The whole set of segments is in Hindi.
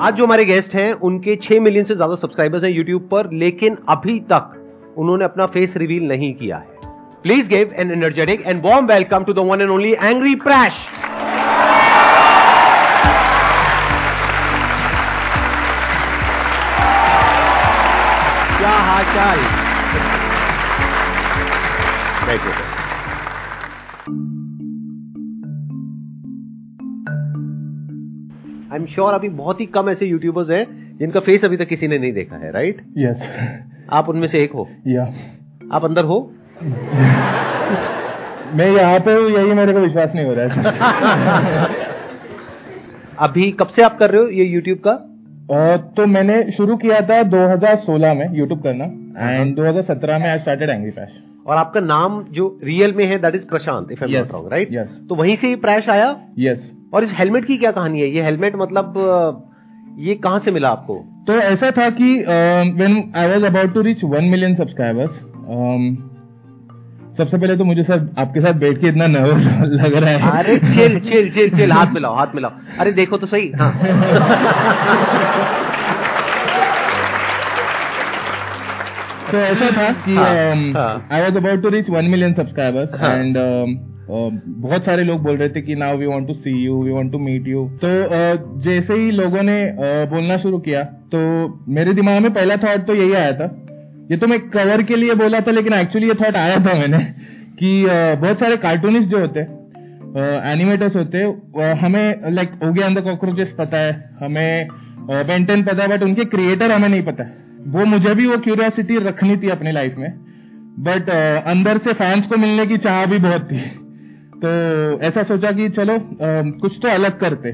आज जो हमारे गेस्ट हैं, उनके 6 मिलियन से ज़्यादा सब्सक्राइबर्स हैं यूट्यूब पर, लेकिन अभी तक उन्होंने अपना फेस रिवील नहीं किया है। Please give an energetic and warm welcome to the one and only angry Prash क्या हाल चाल thank you I am sure अभी बहुत ही कम ऐसे यूट्यूबर्स हैं जिनका फेस अभी तक किसी ने नहीं देखा है राइट यस yes. आप उनमें से एक हो। या yeah. आप अंदर हो। मैं यहाँ पे हूँ यही मेरे को विश्वास नहीं हो रहा है। अभी कब से आप कर रहे हो ये यूट्यूब का? अ, तो मैंने शुरू किया था 2016 में यूट्यूब करना। एंड 2017 में आई स्टार्टेड एंग्री पैश और आपका नाम जो रियल में है that is Prashant if I am not wrong right yes. तो वहीं से ये प्रैश आया? यस और इस हेलमेट की क्या कहानी है? ये हेलमेट मतलब ये कहाँ से मिला आपको? तो ऐसा था कि when I was about to reach one million subscribers सबसे पहले तो मुझे सर आपके साथ बैठ के इतना नर्वस लग रहा है। अरे चिल चिल चिल चिल हाथ मिलाओ हाथ मिलाओ। अरे देखो तो सही हाँ। तो ऐसा था कि। I was about to reach one million subscribers. And बहुत सारे लोग बोल रहे थे कि now we want to see you we want to meet you तो जैसे ही लोगों ने बोलना शुरू किया तो मेरे दिमाग में पहला थॉट तो यही आया था। ये तो मैं कवर के लिए बोला था, लेकिन एक्चुअली ये थॉट आया था मैंने कि बहुत सारे कार्टूनिस्ट जो होते एनिमेटर्स होते हमें लाइक ओगे द कॉकरोचेस पता है, हमें बेंटेन पता है बट उनके क्रिएटर हमें नहीं पता वो मुझे भी वो क्यूरियोसिटी रखनी थी अपनी लाइफ में बट अंदर से फैंस को मिलने की चाह भी बहुत थी। तो ऐसा सोचा कि चलो uh, कुछ तो अलग करते।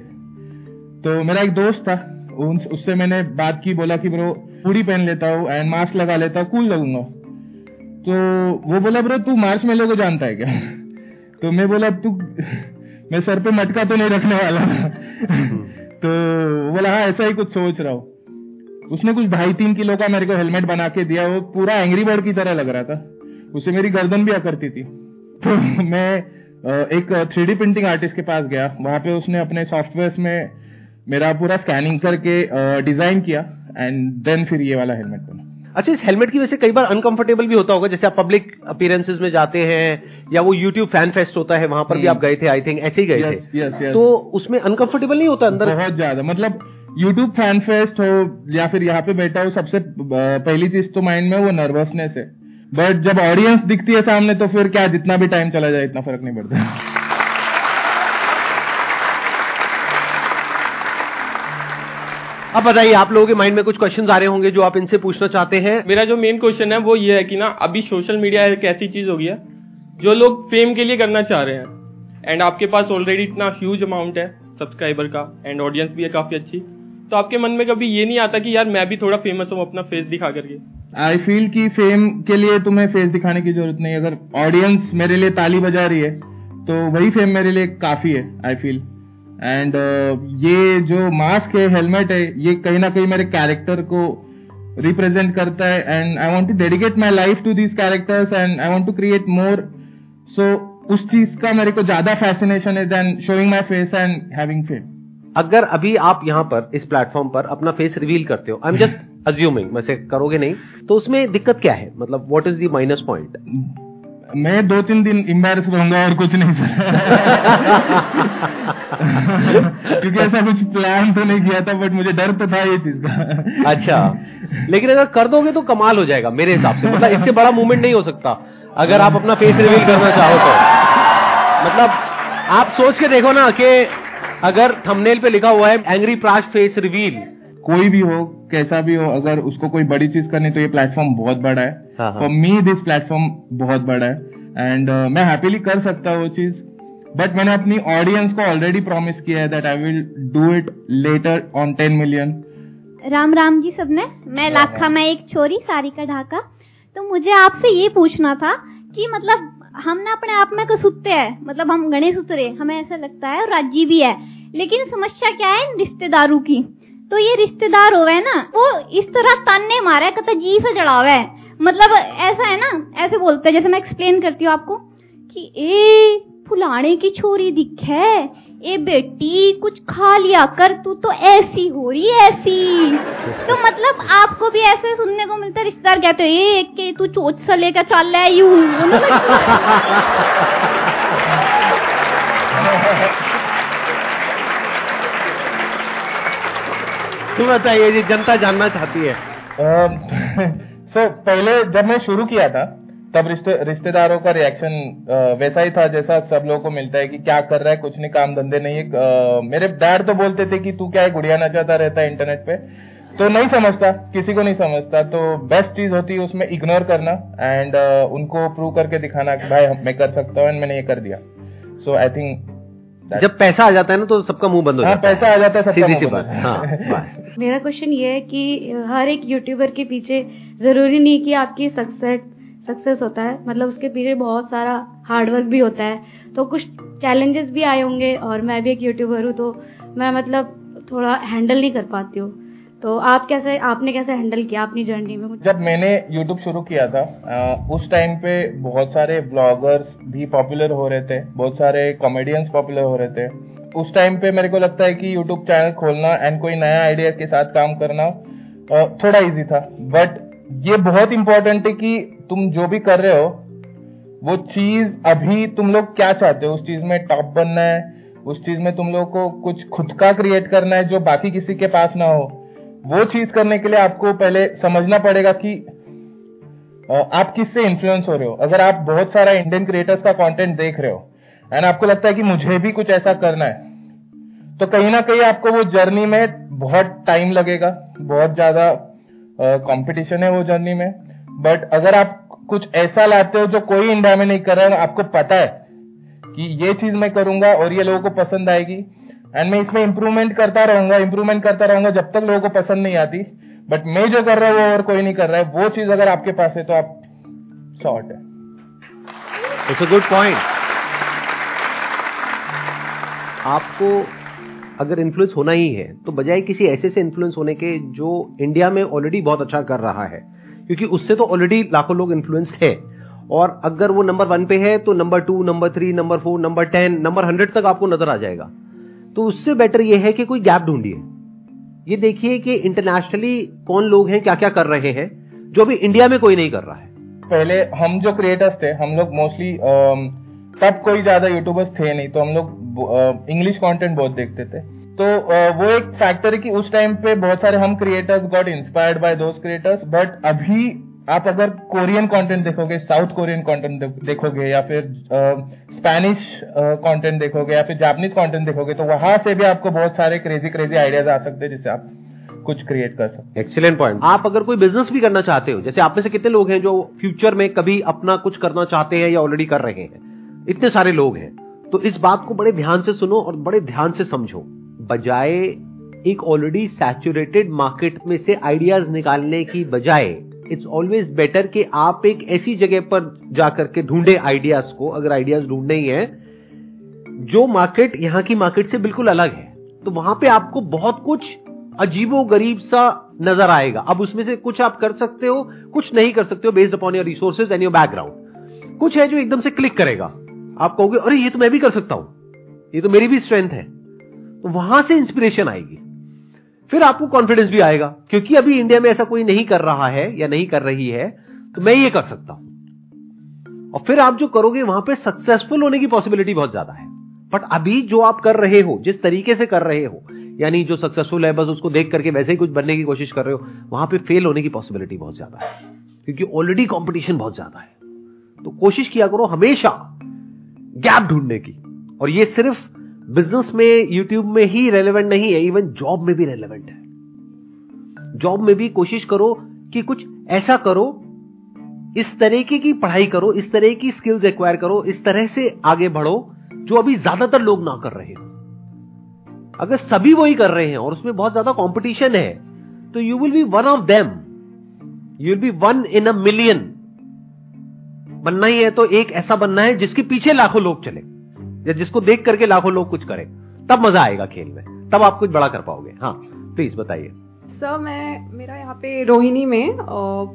तो मेरा एक दोस्त था उन, उससे मैंने बात की बोला कि ब्रो पूरी पहन लेता हूँ एंड मास्क लगा लेता हूँ कूल लगूँगा। तो वो बोला ब्रो तू मार्च मेले को जानता है क्या? तो मैं बोला तू मैं सर पे मटका तो नहीं रखने वाला। तो बोला हाँ ऐसा ही कुछ सोच रहा हूँ। उसने कुछ ढाई तीन किलो का मेरे को हेलमेट बना के दिया वो पूरा एंग्री बर्ड की तरह लग रहा था। उसे मेरी गर्दन भी आकरती थी। तो मैं एक थ्री प्रिंटिंग आर्टिस्ट के पास गया। वहाँ पे उसने अपने सॉफ्टवेयर में मेरा पूरा स्कैनिंग करके डिज़ाइन किया एंड देन फिर ये वाला हेलमेट बना। अच्छा इस हेलमेट की वजह से कई बार अनकंफर्टेबल भी होता होगा जैसे आप पब्लिक अपीयरेंसेस में जाते हैं या वो यूट्यूब फ़ैन फेस्ट होता है वहाँ पर भी। आप गए थे आई थिंक ऐसे ही गए Yes, थे। yes, yes. तो उसमें अनकंफर्टेबल नहीं होता अंदर? बहुत ज़्यादा। मतलब यूट्यूब फ़ैन फेस्ट हो या फिर यहाँ पे बैठा हो सबसे पहली चीज़ तो माइंड में वो नर्वसनेस है। बट जब ऑडियंस दिखती है सामने तो फिर क्या जितना भी टाइम चला जाए इतना फ़र्क नहीं पड़ता। अब बताइए आप लोगों के माइंड में कुछ क्वेश्चंस आ रहे होंगे जो आप इनसे पूछना चाहते हैं? मेरा जो मेन क्वेश्चन है वो ये है कि ना अभी सोशल मीडिया एक ऐसी चीज़ हो गई है जो लोग फेम के लिए करना चाह रहे हैं। एंड आपके पास ऑलरेडी इतना ह्यूज अमाउंट है सब्सक्राइबर का एंड ऑडियंस भी है काफ़ी अच्छी। तो आपके मन में कभी ये नहीं आता कि यार मैं भी थोड़ा फ़ेमस हूँ अपना फेस दिखा करके। आई फील कि फेम के लिए तुम्हें फेस दिखाने की ज़रूरत नहीं अगर ऑडियंस मेरे लिए ताली बजा रही है तो वही फेम मेरे लिए काफ़ी है आई फील एंड ये जो मास्क है हेलमेट है, ये कहीं ना कहीं मेरे कैरेक्टर को रिप्रेजेंट करता है। And I want to dedicate my life to these characters and I want to create more so उस चीज़ का मेरे को ज़्यादा फैसिनेशन है than showing my face and having fame अगर अभी आप यहाँ पर, इस प्लेटफॉर्म पर अपना फेस रिवील करते हो आई एम जस्ट अज्यूमिंग वैसे करोगे नहीं तो उसमें दिक्कत क्या है? मतलब what is the minus point मैं दो तीन दिन इम्बेरस रहूँगा और कुछ नहीं सर क्योंकि ऐसा कुछ प्लान तो नहीं किया था बट मुझे डर तो था ये चीज़ का। अच्छा। लेकिन अगर कर दोगे तो कमाल हो जाएगा मेरे हिसाब से। मतलब इससे बड़ा मूवमेंट नहीं हो सकता। अगर आप अपना फेस रिवील करना चाहो तो। मतलब आप सोच के देखो ना कि अगर थंबनेल पे लिखा हुआ है एंग्री प्राश फेस रिवील कोई भी हो कैसा भी हो अगर उसको कोई बड़ी चीज़ करनी तो ये प्लेटफॉर्म बहुत बड़ा है। हाँ, हाँ। फॉर मी दिस प्लेटफॉर्म बहुत बड़ा है। एंड uh, मैं हैप्पीली कर सकता हूँ वो चीज़। बट मैंने अपनी ऑडियंस को ऑलरेडी प्रॉमिस किया है that I will do it later on ten million Ram Ram ji सबने मैं लाखा मैं एक छोरी सारी का ढाका। तो मुझे आपसे ये पूछना था कि मतलब हम ना अपने आप में कसुत्ते हैं मतलब हम गणेश उतरे हमें ऐसा लगता है और राज्य भी है। लेकिन समस्या क्या है इन रिश्तेदारों की? तो ये रिश्तेदार होवे ना, वो इस तरह ताने मारे कत जी से जड़ावे। है मतलब ऐसा है ना, ऐसे बोलते हैं, जैसे मैं एक्सप्लेन करती हूँ आपको कि, ए, फुलाने की छोरी दिखे, ए बेटी कुछ खा लिया कर, तू तो ऐसी हो रही है, ऐसी। तो मतलब आपको भी ऐसे सुनने को मिलता है, रिश्तेदार कहते हैं, ए, के तू चोच सा लेकर चल रहा है, यू तो बताइए जी जनता जानना चाहती है। सो पहले जब मैं शुरू किया था तब रिश्ते रिश्तेदारों का रिएक्शन वैसा ही था जैसा सब लोगों को मिलता है कि क्या कर रहा है कुछ नहीं काम धंधे नहीं है मेरे डैड तो बोलते थे कि तू क्या है गुड़िया नचाता रहता है इंटरनेट पे तो नहीं समझता किसी को नहीं समझता तो बेस्ट चीज़ होती है उसमें इग्नोर करना एंड उनको प्रूव करके दिखाना कि भाई मैं कर सकता हूँ एंड मैंने ये कर दिया। सो आई थिंक जब पैसा आ जाता है ना तो सबका मुँह बंद हो हाँ जाता है। पैसा आ जाता है सबका सीधी सी बात। हाँ मेरा क्वेश्चन ये है कि हर एक यूट्यूबर के पीछे ज़रूरी नहीं कि आपकी सक्सेस सक्सेस होता है। मतलब उसके पीछे बहुत सारा हार्डवर्क भी होता है। तो कुछ चैलेंजेस भी आए होंगे और मैं भी एक यूट्यूबर हूँ तो मैं मतलब थोड़ा हैंडल नहीं कर पाती हूँ। तो आप कैसे आपने कैसे हैंडल किया अपनी जर्नी में जब मैंने यूट्यूब शुरू किया था अ, उस टाइम पे बहुत सारे ब्लॉगर्स भी पॉपुलर हो रहे थे बहुत सारे कॉमेडियंस पॉपुलर हो रहे थे। उस टाइम पे मेरे को लगता है कि यूट्यूब चैनल खोलना एंड कोई नया आइडिया के साथ काम करना थोड़ा इजी था। बट ये बहुत इंपॉर्टेंट है कि तुम जो भी कर रहे हो वो चीज़ अभी तुम लोग क्या चाहते हो? उस चीज़ में टॉप बनना है उस चीज़ में तुम लोग को कुछ खुद का क्रिएट करना है जो बाकी किसी के पास ना हो। वो चीज़ करने के लिए आपको पहले समझना पड़ेगा कि आप किससे इन्फ्लुएंस हो रहे हो? अगर आप बहुत सारा इंडियन क्रिएटर्स का कंटेंट देख रहे हो एंड आपको लगता है कि मुझे भी कुछ ऐसा करना है तो कहीं ना कहीं आपको वो जर्नी में बहुत टाइम लगेगा, बहुत ज़्यादा कंपटीशन है वो जर्नी में। बट अगर आप कुछ ऐसा लाते हो जो कोई इंडिया में नहीं कर रहा है, आपको पता है कि ये चीज़ मैं करूँगा और ये लोगों को पसंद आएगी एंड मैं इसमें इंप्रूवमेंट करता रहूँगा इंप्रूवमेंट करता रहूँगा जब तक लोगों को पसंद नहीं आती। बट मैं जो कर रहा हूँ वो और कोई नहीं कर रहा है। वो चीज़ अगर आपके पास है तो आप शॉर्ट है। इट्स अ गुड पॉइंट आपको अगर इन्फ्लुएंस होना ही है तो बजाय किसी ऐसे से इन्फ्लुएंस होने के जो इंडिया में ऑलरेडी बहुत अच्छा कर रहा है। क्योंकि उससे तो ऑलरेडी लाखों लोग इन्फ्लुएंस है। और अगर वो नंबर वन पे है तो number two number three number four number ten number hundred तक आपको नज़र आ जाएगा। तो उससे बेटर यह है कि कोई गैप ढूंढिए। ये देखिए कि इंटरनेशनली कौन लोग हैं क्या क्या कर रहे हैं जो अभी इंडिया में कोई नहीं कर रहा है। पहले हम जो क्रिएटर्स थे हम लोग मोस्टली तब कोई ज़्यादा यूट्यूबर्स थे नहीं तो हम लोग इंग्लिश कंटेंट बहुत देखते थे। तो अ, वो एक फैक्टर है कि उस टाइम पे बहुत सारे हम creators got inspired by those creators but अभी आप अगर कोरियन कंटेंट देखोगे साउथ कोरियन कंटेंट देखोगे या फिर स्पेनिश कंटेंट देखोगे या फिर जापानीज कंटेंट देखोगे तो वहाँ से भी आपको बहुत सारे क्रेजी क्रेजी आइडियाज़ आ सकते हैं जिससे आप कुछ क्रिएट कर सकते एक्सीलेंट पॉइंट आप अगर कोई बिज़नेस भी करना चाहते हो जैसे आप में से कितने लोग हैं जो फ्यूचर में कभी अपना कुछ करना चाहते हैं या ऑलरेडी कर रहे हैं? इतने सारे लोग हैं। तो इस बात को बड़े ध्यान से सुनो और बड़े ध्यान से समझो। बजाय एक ऑलरेडी सैचुरेटेड मार्केट में से आइडियाज़ निकालने की बजाय इट्स ऑलवेज बेटर कि आप एक ऐसी जगह पर जाकर के ढूंढे आइडियाज़ को, अगर आइडियाज़ ढूँढने ही है, जो मार्केट यहाँ की मार्केट से बिल्कुल अलग है। तो वहाँ पे आपको बहुत कुछ अजीबो गरीब सा नज़र आएगा। अब उसमें से कुछ आप कर सकते हो, कुछ नहीं कर सकते हो based upon your resources and your background कुछ है जो एकदम से क्लिक करेगा। आप कहोगे, अरे, ये तो मैं भी कर सकता हूँ। ये तो मेरी भी स्ट्रेंथ है। तो वहाँ से इंस्पिरेशन आएगी। फिर आपको कॉन्फिडेंस भी आएगा, क्योंकि अभी इंडिया में ऐसा कोई नहीं कर रहा है या नहीं कर रही है तो मैं ये कर सकता हूँ। और फिर आप जो करोगे, वहाँ पे सक्सेसफुल होने की पॉसिबिलिटी बहुत ज़्यादा है। बट अभी जो आप कर रहे हो, जिस तरीके से कर रहे हो, यानी जो सक्सेसफुल है बस उसको देख करके वैसे ही कुछ बनने की कोशिश कर रहे हो, वहाँ पे फेल होने की पॉसिबिलिटी बहुत ज़्यादा है। क्योंकि ऑलरेडी कंपटीशन बहुत ज़्यादा है। तो कोशिश किया करो हमेशा गैप ढूँढने की। और ये सिर्फ़ बिज़नेस में यूट्यूब में ही रेलेवेंट नहीं है इवन जॉब में भी रेलेवेंट है। जॉब में भी कोशिश करो कि कुछ ऐसा करो, इस तरीके की पढ़ाई करो, इस तरह की स्किल्स एक्वायर करो, इस तरह से आगे बढ़ो, जो अभी ज़्यादातर लोग ना कर रहे हो। अगर सभी वही कर रहे हैं और उसमें बहुत ज़्यादा कंपटीशन है तो you will be one of them you will be one in a million बनना ही है तो एक ऐसा बनना है जिसके पीछे लाखों लोग चले। या जिसको देख करके लाखों लोग कुछ करें, तब मज़ा आएगा खेल में। तब आप कुछ बड़ा कर पाओगे। हाँ प्लीज़ बताइए। सर, मैं, मेरा यहाँ पे रोहिणी में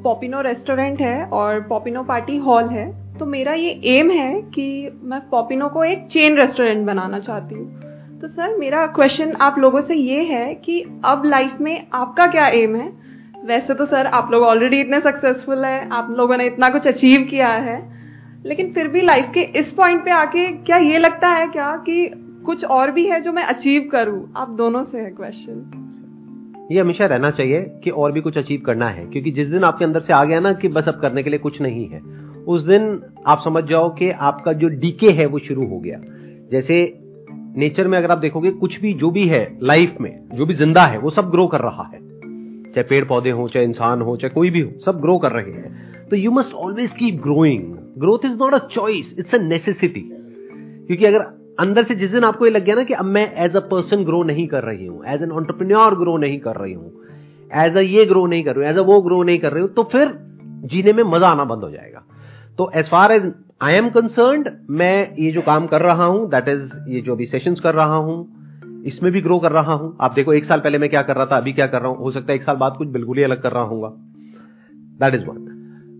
पॉपिनो रेस्टोरेंट है और पॉपिनो पार्टी हॉल है। तो मेरा ये एम है कि मैं पॉपिनो को एक चेन रेस्टोरेंट बनाना चाहती हूँ। तो सर, मेरा क्वेश्चन आप लोगों से ये है कि अब लाइफ में आपका क्या एम है? वैसे तो सर, आप लोग ऑलरेडी इतने सक्सेसफुल हैं, आप लोगों ने इतना कुछ अचीव किया है। लेकिन फिर भी लाइफ के इस पॉइंट पे आके क्या ये लगता है क्या कि कुछ और भी है जो मैं अचीव करूँ? आप दोनों से है क्वेश्चन ये हमेशा रहना चाहिए कि और भी कुछ अचीव करना है, क्योंकि जिस दिन आपके अंदर से आ गया ना कि बस अब करने के लिए कुछ नहीं है, उस दिन आप समझ जाओ कि आपका जो डीके है वो शुरू हो गया। जैसे नेचर में अगर आप देखोगे, कुछ भी जो भी है लाइफ में, जो भी ज़िंदा है, वो सब ग्रो कर रहा है। चाहे पेड़ पौधे हो, चाहे इंसान हो, चाहे कोई भी हो, सब ग्रो कर रहे हैं। तो you must always keep growing growth is not a choice it's a necessity क्योंकि अगर अंदर से जिस दिन आपको ये लग गया ना कि अब मैं एज अ पर्सन ग्रो नहीं कर रही हूँ एज एन ऑन्टरप्रिन्योर ग्रो नहीं कर रही हूँ एज अ ये ग्रो नहीं कर रही हूँ एज अ वो ग्रो नहीं कर रही हूँ तो फिर जीने में मज़ा आना बंद हो जाएगा। तो as far as I am concern मैं ये जो काम कर रहा हूँ दैट इज़ ये जो अभी सेशन कर रहा हूँ, इसमें भी ग्रो कर रहा हूँ। आप देखो, एक साल पहले मैं क्या कर रहा था, अभी क्या कर रहा हूँ, हो सकता है एक साल बाद कुछ बिल्कुल ही अलग कर रहा हूँ दैट इज़ वन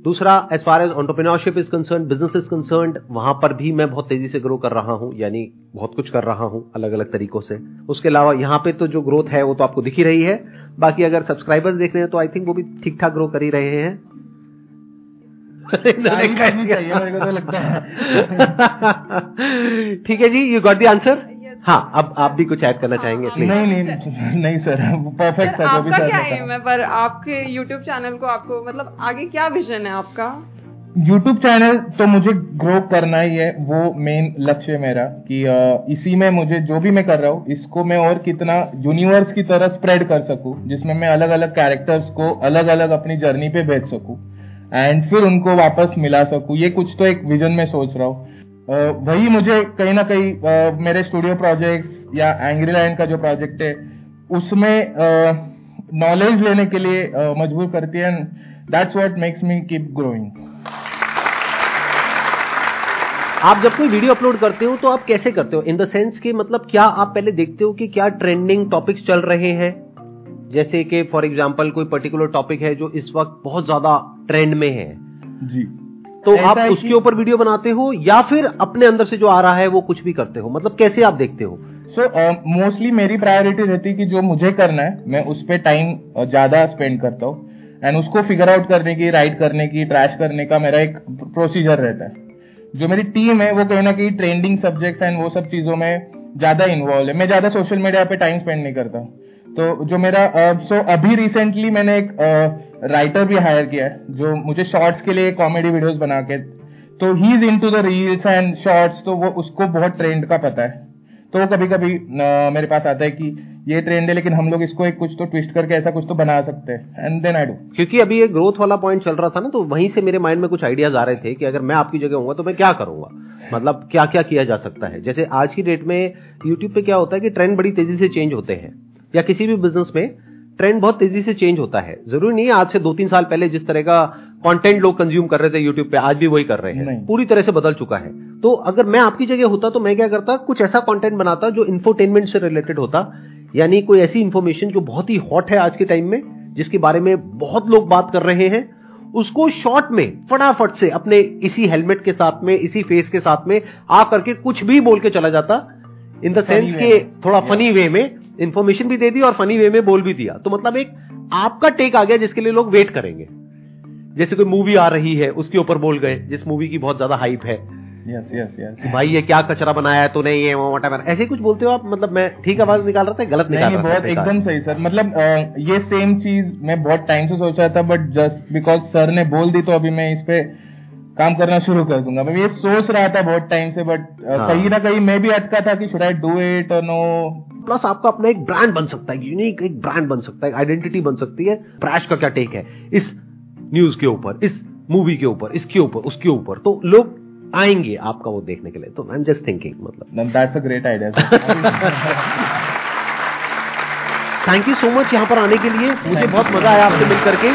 दूसरा as far as entrepreneurship is concern business is concern वहाँ पर भी मैं बहुत तेज़ी से ग्रो कर रहा हूँ यानी बहुत कुछ कर रहा हूँ अलग अलग तरीकों से। उसके अलावा यहाँ पे तो जो ग्रोथ है वो तो आपको दिख ही रही है। बाकी अगर सब्सक्राइबर्स देख रहे हैं तो आई थिंक वो भी ठीक ठाक ग्रो कर ही रहे हैं। ठीक है जी यू गॉट द आंसर हाँ अब आप भी कुछ ऐड करना चाहेंगे प्लीज़ नहीं नहीं नहीं सर परफेक्ट सर आपका क्या एम है? पर आपके यूट्यूब चैनल को आपको मतलब आगे क्या विजन है आपका? यूट्यूब चैनल तो मुझे ग्रो करना ही है वो मेन लक्ष्य मेरा कि इसी में मुझे जो भी मैं कर रहा हूँ इसको मैं और कितना यूनिवर्स की तरह स्प्रेड कर सकूँ जिसमें मैं अलग अलग कैरेक्टर्स को अलग अलग अपनी जर्नी पे भेज सकूँ एंड फिर उनको वापस मिला सकूँ। ये कुछ तो एक विजन में सोच रहा हूँ। वही मुझे कहीं ना कहीं मेरे स्टूडियो प्रोजेक्ट्स या एंग्री लाइन का जो प्रोजेक्ट है उसमें नॉलेज लेने के लिए मजबूर करती है that's what makes me keep growing आप जब कोई वीडियो अपलोड करते हो तो आप कैसे करते हो? इन द सेंस कि मतलब क्या आप पहले देखते हो कि क्या ट्रेंडिंग टॉपिक्स चल रहे हैं? जैसे कि फॉर एग्जांपल कोई पर्टिकुलर टॉपिक है जो इस वक्त बहुत ज़्यादा ट्रेंड में है। जी। तो आप उसके ऊपर वीडियो बनाते हो या फिर अपने अंदर से जो आ रहा है वो कुछ भी करते हो? मतलब कैसे आप देखते हो? सो so, मोस्टली uh, मेरी प्रायोरिटी रहती है कि जो मुझे करना है मैं उस पर टाइम ज़्यादा स्पेंड करता हूँ। एंड उसको फिगर आउट करने की राइट करने की ट्रैश करने का मेरा एक प्रोसीजर रहता है। जो मेरी टीम है वो कहीं ना कहीं ट्रेंडिंग सब्जेक्ट्स एंड वो सब चीज़ों में ज़्यादा इन्वॉल्व है। मैं ज़्यादा सोशल मीडिया पे टाइम स्पेंड नहीं करता। तो जो मेरा सो अभी रिसेंटली मैंने एक राइटर भी हायर किया है, जो मुझे शॉर्ट्स के लिए कॉमेडी वीडियोस बना के तो he is into the reels and shorts तो वो उसको बहुत ट्रेंड का पता है। तो वो कभी कभी मेरे पास आता है कि ये ट्रेंड है, लेकिन हम लोग इसको एक कुछ तो ट्विस्ट करके ऐसा कुछ तो बना सकते हैं एंड देन आई डू क्योंकि अभी ये ग्रोथ वाला पॉइंट चल रहा था ना तो वहीं से मेरे माइंड में कुछ आइडियाज़ आ रहे थे कि अगर मैं आपकी जगह हूँ तो मैं क्या करूँगा? मतलब क्या क्या किया जा सकता है? जैसे आज की डेट में यूट्यूब पे क्या होता है कि ट्रेंड बड़ी तेज़ी से चेंज होते हैं। या किसी भी बिज़नेस में ट्रेंड बहुत तेज़ी से चेंज होता है। ज़रूरी नहीं है आज से दो तीन साल पहले जिस तरह का कंटेंट लोग कंज्यूम कर रहे थे यूट्यूब पे आज भी वही कर रहे हैं। पूरी तरह से बदल चुका है। तो अगर मैं आपकी जगह होता तो मैं क्या करता कुछ ऐसा कंटेंट बनाता जो इन्फोटेनमेंट से रिलेटेड होता। यानी कोई ऐसी इंफॉर्मेशन जो बहुत ही हॉट है आज के टाइम में जिसके बारे में बहुत लोग बात कर रहे हैं उसको शॉर्ट में फटाफट से अपने इसी हेलमेट के साथ में इसी फेस के साथ में आ करके कुछ भी बोल के चला जाता। इन द सेंस के थोड़ा फनी वे में इन्फॉर्मेशन भी दे दी और फनी वे में बोल भी दिया। तो मतलब एक आपका टेक आ गया जिसके लिए लोग वेट करेंगे। जैसे कोई मूवी आ रही है उसके ऊपर बोल गए जिस मूवी की बहुत ज़्यादा हाइप है। यस यस यस भाई ये क्या कचरा बनाया है तो नहीं है वट ऐसे कुछ बोलते हो आप? मतलब मैं ठीक आवाज़ निकाल रहा था गलत निकाल रहा बहुत एकदम सही सर। मतलब ये सेम चीज़ मैं बहुत टाइम से सोच रहा था बट जस्ट बिकॉज़ सर ने बोल दी तो अभी मैं इस पे काम करना शुरू कर दूँगा। मैं ये सोच रहा था बहुत टाइम से बट हाँ. कहीं ना कहीं मैं भी अटका था कि शुड आई डू इट और नो प्लस आपका अपना एक ब्रांड बन सकता है यूनिक एक ब्रांड बन सकता है आइडेंटिटी बन सकती है। प्रैश का क्या टेक है? इस न्यूज़ के ऊपर इस मूवी के ऊपर इसके ऊपर उसके ऊपर। तो लोग आएँगे आपका वो देखने के लिए। तो आई एम जस्ट थिंकिंग मतलब that's a great idea thank you so much यहाँ पर आने के लिए। मुझे बहुत मज़ा आया आपसे मिल करके